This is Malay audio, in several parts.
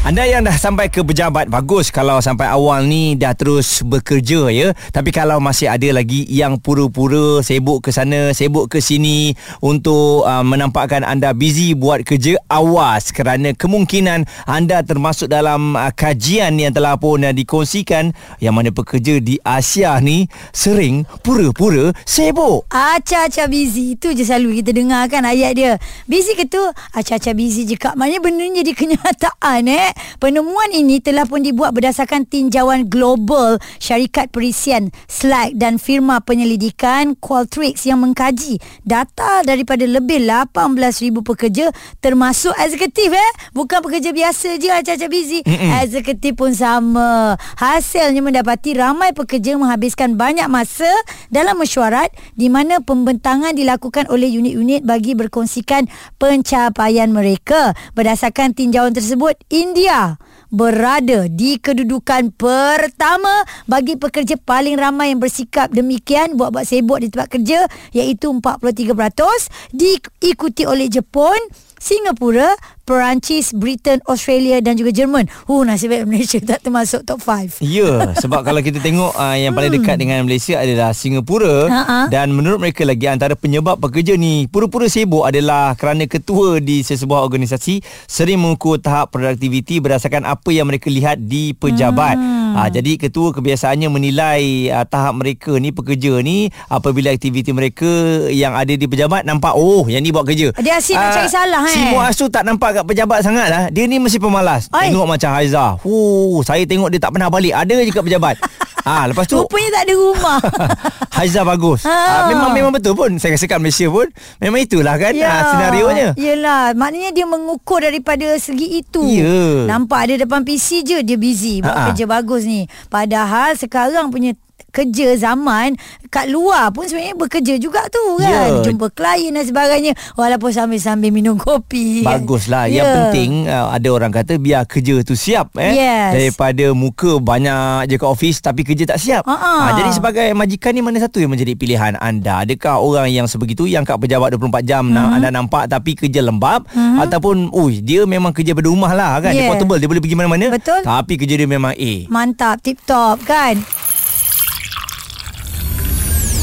Anda yang dah sampai ke pejabat bagus. Kalau sampai awal ni dah terus bekerja ya. Tapi kalau masih ada lagi yang pura-pura sibuk ke sana, sibuk ke sini untuk uh, menampakkan anda busy buat kerja, awas kerana kemungkinan anda termasuk dalam uh, kajian yang telah pun uh, dikongsikan yang mana pekerja di Asia ni sering pura-pura sibuk. Acah-acah busy. Itu je selalu kita dengar kan ayat dia. Busy ke tu? Acah-acah busy je kak. Maknanya benda ni jadi kenyataan eh Penemuan ini telah pun dibuat berdasarkan tinjauan global syarikat perisian Slack dan firma penyelidikan Qualtrics yang mengkaji data daripada lebih 18,000 pekerja termasuk eksekutif eh. Bukan pekerja biasa je acah-acah busy. Mm-mm. Eksekutif pun sama. Hasilnya mendapati ramai pekerja menghabiskan banyak masa dalam mesyuarat di mana pembentangan dilakukan oleh unit-unit bagi berkongsikan pencapaian mereka. Berdasarkan tinjauan tersebut, India India berada di kedudukan pertama bagi pekerja paling ramai yang bersikap demikian. Buat-buat sibuk di tempat kerja iaitu 43% diikuti oleh Jepun Singapura, Perancis, Britain, Australia dan juga Jerman. Uh, nasib baik Malaysia tak termasuk top 5. Ya, yeah, sebab kalau kita tengok uh, yang paling dekat hmm. dengan Malaysia adalah Singapura uh-huh. dan menurut mereka lagi antara penyebab pekerja ni pura-pura sibuk adalah kerana ketua di sesebuah organisasi sering mengukur tahap produktiviti berdasarkan apa yang mereka lihat di pejabat. Hmm. Ha, jadi ketua kebiasaannya menilai uh, tahap mereka ni pekerja ni apabila aktiviti mereka yang ada di pejabat nampak oh yang ni buat kerja. Dia asyik uh, nak cari salah Si eh. Muaz tu tak nampak kat pejabat sangat lah. Dia ni mesti pemalas. Oi. Tengok macam Haiza. Huh, saya tengok dia tak pernah balik. Ada je kat pejabat. Ah, ha, lepas tu rupanya tak ada rumah. Haiza bagus. Ha. Ha, memang memang betul pun. Saya rasa kat Malaysia pun memang itulah kan ya. ha, senario nya. Yalah, maknanya dia mengukur daripada segi itu. Ya. Nampak ada depan PC je dia busy buat Ha-ha. kerja bagus ni. Padahal sekarang punya kerja zaman kat luar pun sebenarnya bekerja juga tu kan yeah. jumpa klien dan sebagainya walaupun sambil-sambil minum kopi baguslah yeah. yang penting uh, ada orang kata biar kerja tu siap eh yes. daripada muka banyak je kat office tapi kerja tak siap uh-huh. ha, jadi sebagai majikan ni mana satu yang menjadi pilihan anda adakah orang yang sebegitu yang kat pejabat 24 jam uh-huh. anda nampak tapi kerja lembab uh-huh. ataupun ui dia memang kerja berumah lah kan yeah. dia portable dia boleh pergi mana-mana betul tapi kerja dia memang A mantap tip top kan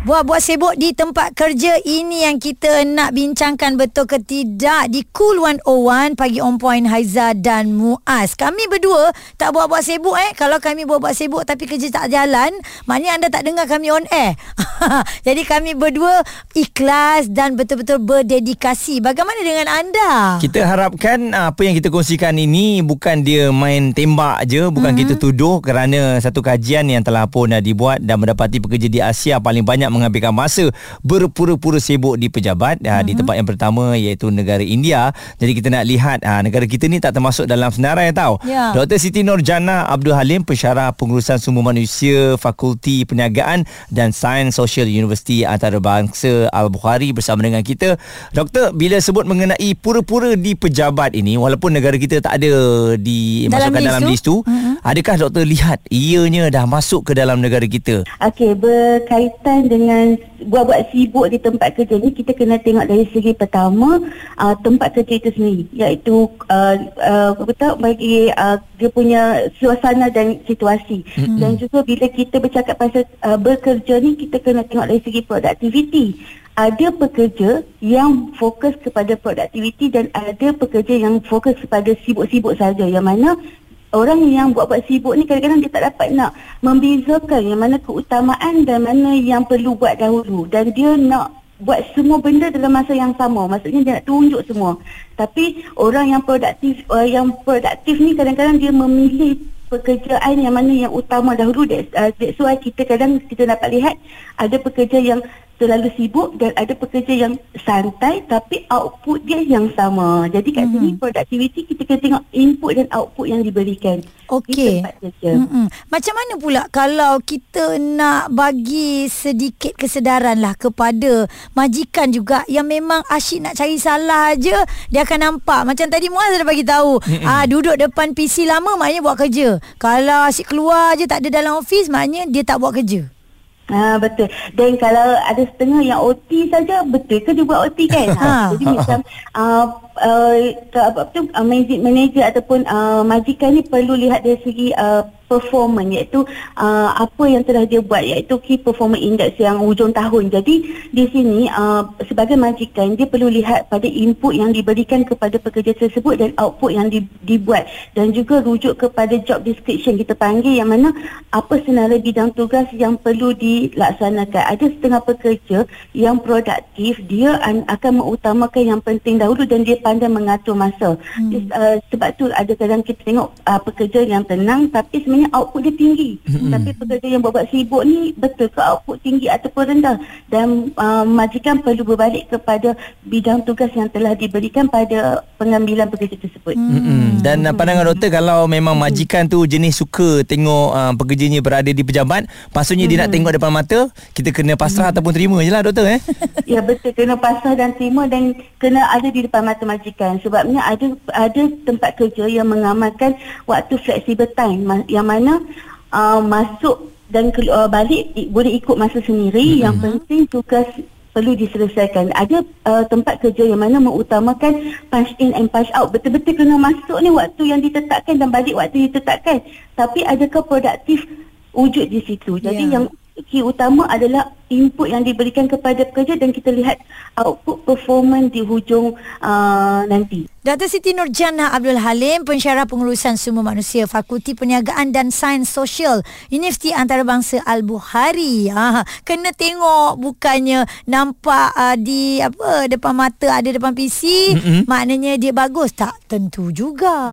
Buat-buat sibuk di tempat kerja ini yang kita nak bincangkan betul ke tidak di Cool 101 pagi on point Haiza dan Muaz. Kami berdua tak buat-buat sibuk eh. Kalau kami buat-buat sibuk tapi kerja tak jalan, maknanya anda tak dengar kami on air. Jadi kami berdua ikhlas dan betul-betul berdedikasi. Bagaimana dengan anda? Kita harapkan ah, apa yang kita kongsikan ini bukan dia main tembak je, bukan mm-hmm. kita tuduh kerana satu kajian yang telah pun dibuat dan mendapati pekerja di Asia paling banyak banyak menghabiskan masa berpura-pura sibuk di pejabat uh-huh. di mhm. tempat yang pertama iaitu negara India. Jadi kita nak lihat uh, negara kita ni tak termasuk dalam senarai tau. Yeah. Dr. Siti Nurjana Abdul Halim pensyarah pengurusan sumber manusia Fakulti Perniagaan dan Sains Sosial Universiti Antarabangsa Al-Bukhari bersama dengan kita. Doktor, bila sebut mengenai pura-pura di pejabat ini walaupun negara kita tak ada dimasukkan dalam, dalam list tu, uh-huh. Adakah doktor lihat ianya dah masuk ke dalam negara kita? Okey, berkaitan dengan buat-buat sibuk di tempat kerja ni kita kena tengok dari segi pertama uh, tempat kerja itu sendiri iaitu uh, uh, betul bagi uh, dia punya suasana dan situasi mm-hmm. dan juga bila kita bercakap pasal uh, bekerja ni kita kena tengok dari segi produktiviti ada pekerja yang fokus kepada produktiviti dan ada pekerja yang fokus kepada sibuk-sibuk saja yang mana orang yang buat-buat sibuk ni kadang-kadang dia tak dapat nak membezakan yang mana keutamaan dan mana yang perlu buat dahulu. Dan dia nak buat semua benda dalam masa yang sama. Maksudnya dia nak tunjuk semua. Tapi orang yang produktif uh, yang produktif ni kadang-kadang dia memilih pekerjaan yang mana yang utama dahulu. That's, uh, that's why kita kadang kita dapat lihat ada pekerja yang terlalu sibuk dan ada pekerja yang santai tapi output dia yang sama. Jadi kat sini productivity kita kena tengok input dan output yang diberikan. Okey. Di tempat kerja. Mm-mm. Macam mana pula kalau kita nak bagi sedikit kesedaran lah kepada majikan juga yang memang asyik nak cari salah aja dia akan nampak. Macam tadi Muaz dah bagi tahu, ah duduk depan PC lama maknanya buat kerja. Kalau asyik keluar aje tak ada dalam office maknanya dia tak buat kerja. Ha, betul. Dan kalau ada setengah yang OT saja, betul ke dia buat OT kan? Ha. Ha. Jadi macam uh, uh, apa tu uh, manager, manager ataupun uh, majikan ni perlu lihat dari segi uh, performance iaitu uh, apa yang telah dia buat iaitu key performance index yang hujung tahun. Jadi di sini uh, sebagai majikan dia perlu lihat pada input yang diberikan kepada pekerja tersebut dan output yang di, dibuat dan juga rujuk kepada job description kita panggil yang mana apa senarai bidang tugas yang perlu dilaksanakan. Ada setengah pekerja yang produktif dia an, akan mengutamakan yang penting dahulu dan dia pandai mengatur masa. Hmm. Uh, sebab tu ada kadang kita tengok uh, pekerja yang tenang tapi sebenarnya output dia tinggi. Hmm. Tapi pekerja yang buat-buat sibuk ni betul ke output tinggi ataupun rendah dan uh, majikan perlu berbalik kepada bidang tugas yang telah diberikan pada pengambilan pekerja tersebut. Hmm. Mm-mm. Dan uh, pandangan doktor kalau memang majikan tu jenis suka tengok uh, pekerjanya berada di pejabat, maksudnya dia nak tengok depan mata, kita kena pasrah ataupun terima je lah doktor eh. Ya betul kena pasrah dan terima dan kena ada di depan mata majikan sebabnya ada ada tempat kerja yang mengamalkan waktu flexible time ma- yang mana uh, masuk dan keluar balik i- boleh ikut masa sendiri mm-hmm. yang penting tugas perlu diselesaikan. Ada uh, tempat kerja yang mana mengutamakan punch in and punch out. Betul-betul kena masuk ni waktu yang ditetapkan dan balik waktu ditetapkan. Tapi adakah produktif wujud di situ? Jadi Ya. yang key utama adalah input yang diberikan kepada pekerja dan kita lihat output performance di hujung uh, nanti. Dr. Siti Nurjana Abdul Halim, pensyarah pengurusan sumber manusia, Fakulti Perniagaan dan Sains Sosial, Universiti Antarabangsa Al-Bukhari. Ha, kena tengok bukannya nampak uh, di apa depan mata ada depan PC, mm-hmm. maknanya dia bagus tak? Tentu juga.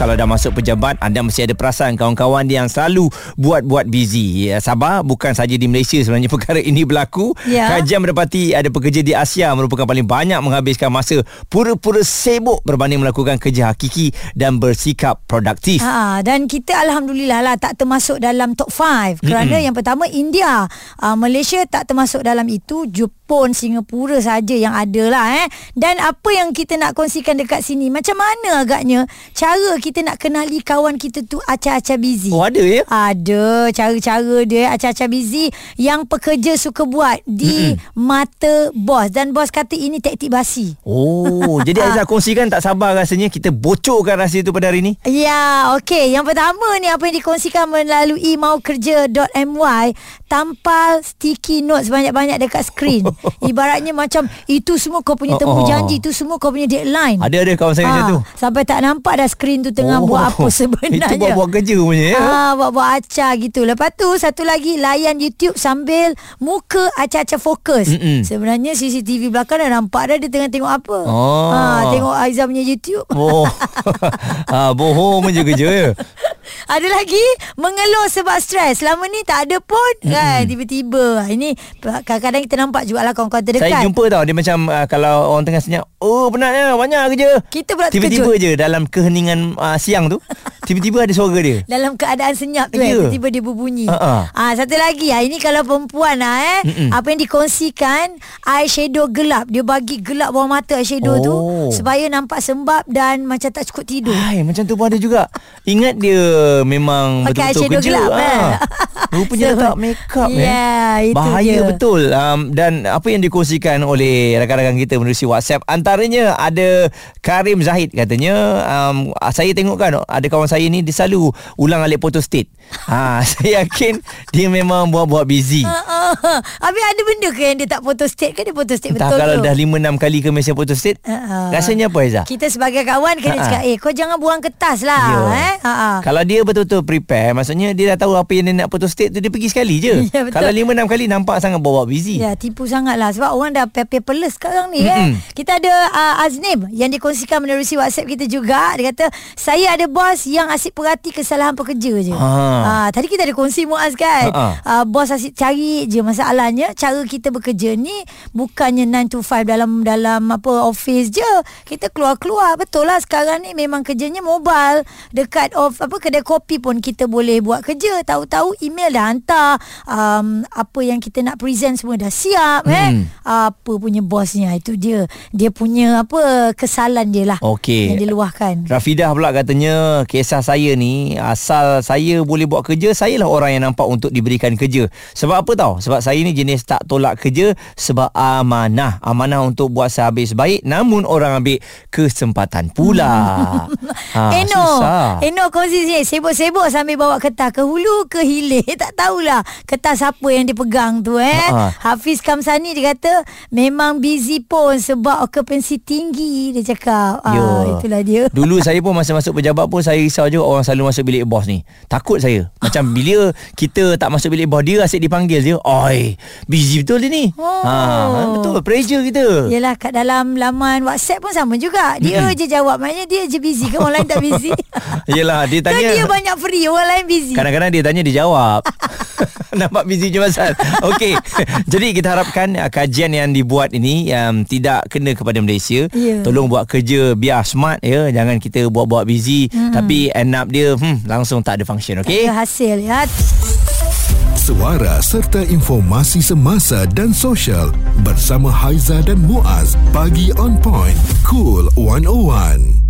Kalau dah masuk pejabat Anda mesti ada perasaan Kawan-kawan yang selalu Buat-buat busy. Ya, Sabar Bukan saja di Malaysia Sebenarnya perkara ini berlaku. Ya. Kajian mendapati Ada pekerja di Asia Merupakan paling banyak Menghabiskan masa Pura-pura sibuk Berbanding melakukan kerja hakiki Dan bersikap produktif. Ha, dan kita alhamdulillah lah tak termasuk dalam top 5 kerana mm-hmm. yang pertama India, uh, Malaysia tak termasuk dalam itu, Jepun, Singapura saja yang ada lah eh. Dan apa yang kita nak kongsikan dekat sini, macam mana agaknya cara kita nak kenali kawan kita tu acah-acah busy. Oh ada ya Ada cara-cara dia acah-acah busy yang pekerja suka buat di mm-hmm. mata bos dan bos kata ini taktik basi. Oh Jadi Aizah kongsikan Tak sabar rasanya Kita bocorkan rahsia itu pada hari ini Ya, okey. Yang pertama ni apa yang dikongsikan melalui maukerja.my tampal sticky notes banyak-banyak dekat skrin. Ibaratnya macam itu semua kau punya temu Oh, oh. janji, itu semua kau punya deadline. Ada-ada kawan saya macam tu Sampai tak nampak dah skrin tu tengah buat apa sebenarnya. Oh. Itu buat-buat kerja punya ya Ah, buat-buat acah gitu. Lepas tu satu lagi layan YouTube sambil muka acah-acah fokus. Mm-mm. Sebenarnya CCTV belakang dah nampak dah dia tengah tengok apa. Oh. Ah, tengok Aizah punya YouTube. Oh ha, Bohong je kerja ya Ada lagi mengeluh sebab stres. Selama ni tak ada pun mm-hmm. kan tiba-tiba. Ini kadang-kadang kita nampak jugalah kawan-kawan terdekat. Saya jumpa tau Dia macam uh, Kalau orang tengah senyap Oh penatnya Banyak kerja Kita pula Tiba-tiba terkejut. je Dalam keheningan uh, siang tu Tiba-tiba ada suara dia dalam keadaan senyap tu Ya. yeah. eh tiba-tiba dia berbunyi. Ah satu lagi ah ini kalau perempuan ah eh Mm-mm. apa yang dikongsikan eyeshadow gelap dia bagi gelap bawah mata eyeshadow tu Oh. supaya nampak sembab dan macam tak cukup tidur. Hai, macam tu pun ada juga Ingat dia Memang Pakai betul-betul kerja gelap, Ah. eh? Rupanya So, tak make up ya, eh. itu Bahaya dia. betul um, Dan apa yang dikongsikan oleh Rakan-rakan kita Menerusi WhatsApp Antaranya ada Karim Zahid katanya um, Saya tengok kan Ada kawan saya ni Dia selalu Ulang alik foto state ha, Saya yakin Dia memang buat-buat busy Ah, Habis ada benda ke yang dia tak foto state ke dia foto state Entah betul kalau tu? dah 5-6 kali ke Malaysia foto state Ha, ha. Rasanya apa Aizah? Kita sebagai kawan kena Ha-ha. cakap, eh kau jangan buang kertas lah. Ya. Eh? Ha-ha. Kalau dia betul-betul prepare Maksudnya dia dah tahu Apa yang dia nak putus state tu Dia pergi sekali je Ya, betul. Kalau lima enam kali Nampak sangat bawa busy Ya, tipu sangat lah. Sebab orang dah paperless sekarang ni. Eh. Mm-mm. Kita ada uh, Aznim yang dikongsikan menerusi WhatsApp kita juga. Dia kata, saya ada bos yang asyik perhati kesalahan pekerja je. Ha. Ah, tadi kita ada kongsi Muaz kan. Ha-ha. Uh, bos asyik cari je masalahnya. Cara kita bekerja ni bukannya 9 to 5 dalam dalam apa office je. Kita keluar-keluar. Betul lah sekarang ni memang kerjanya mobile. Dekat of apa kedai kopi pun kita boleh buat kerja. Tahu-tahu email dah hantar. Um, apa yang kita nak present semua dah siap hmm. eh. Apa punya bosnya itu dia. Dia punya apa kesalahan dia lah. Okey. Yang dia luahkan. Rafidah pula katanya Kisah saya ni Asal saya boleh buat kerja Saya lah orang yang nampak Untuk diberikan kerja. Sebab apa tau? Sebab saya ni jenis tak tolak kerja Sebab amanah. Amanah untuk buat sehabis baik Namun orang ambil Kesempatan pula. Ha, Eno Susah. Eno kongsi sini Sibuk-sibuk sambil bawa kertas Ke hulu ke hilir? Tak tahulah Kertas apa yang dia pegang tu eh? Ha-ha. Hafiz Kamsani dia kata Memang busy pun Sebab okupansi tinggi Dia cakap. Ah, Itulah dia. Dulu saya pun masa masuk pejabat pun saya risau je orang selalu masuk bilik bos ni. Takut saya. Macam bila kita tak masuk bilik bos dia asyik dipanggil je. Oi, busy betul dia ni. Oh. Ha, betul pressure kita. Yelah kat dalam laman WhatsApp pun sama juga Dia je jawab Maknanya dia je busy ke Orang lain tak busy Yelah dia Kan tanya dia banyak free Orang lain busy Kadang-kadang dia tanya dia jawab. Nampak busy je pasal. Okey. Jadi kita harapkan uh, kajian yang dibuat ini um, tidak kena kepada Malaysia. Ya. Tolong buat kerja biar smart ya. Jangan kita buat-buat busy hmm. tapi end up dia hmm, langsung tak ada function. Okey. Dia hasil ya Suara serta informasi semasa dan sosial bersama Haiza dan Muaz. Pagi on point. Cool 101.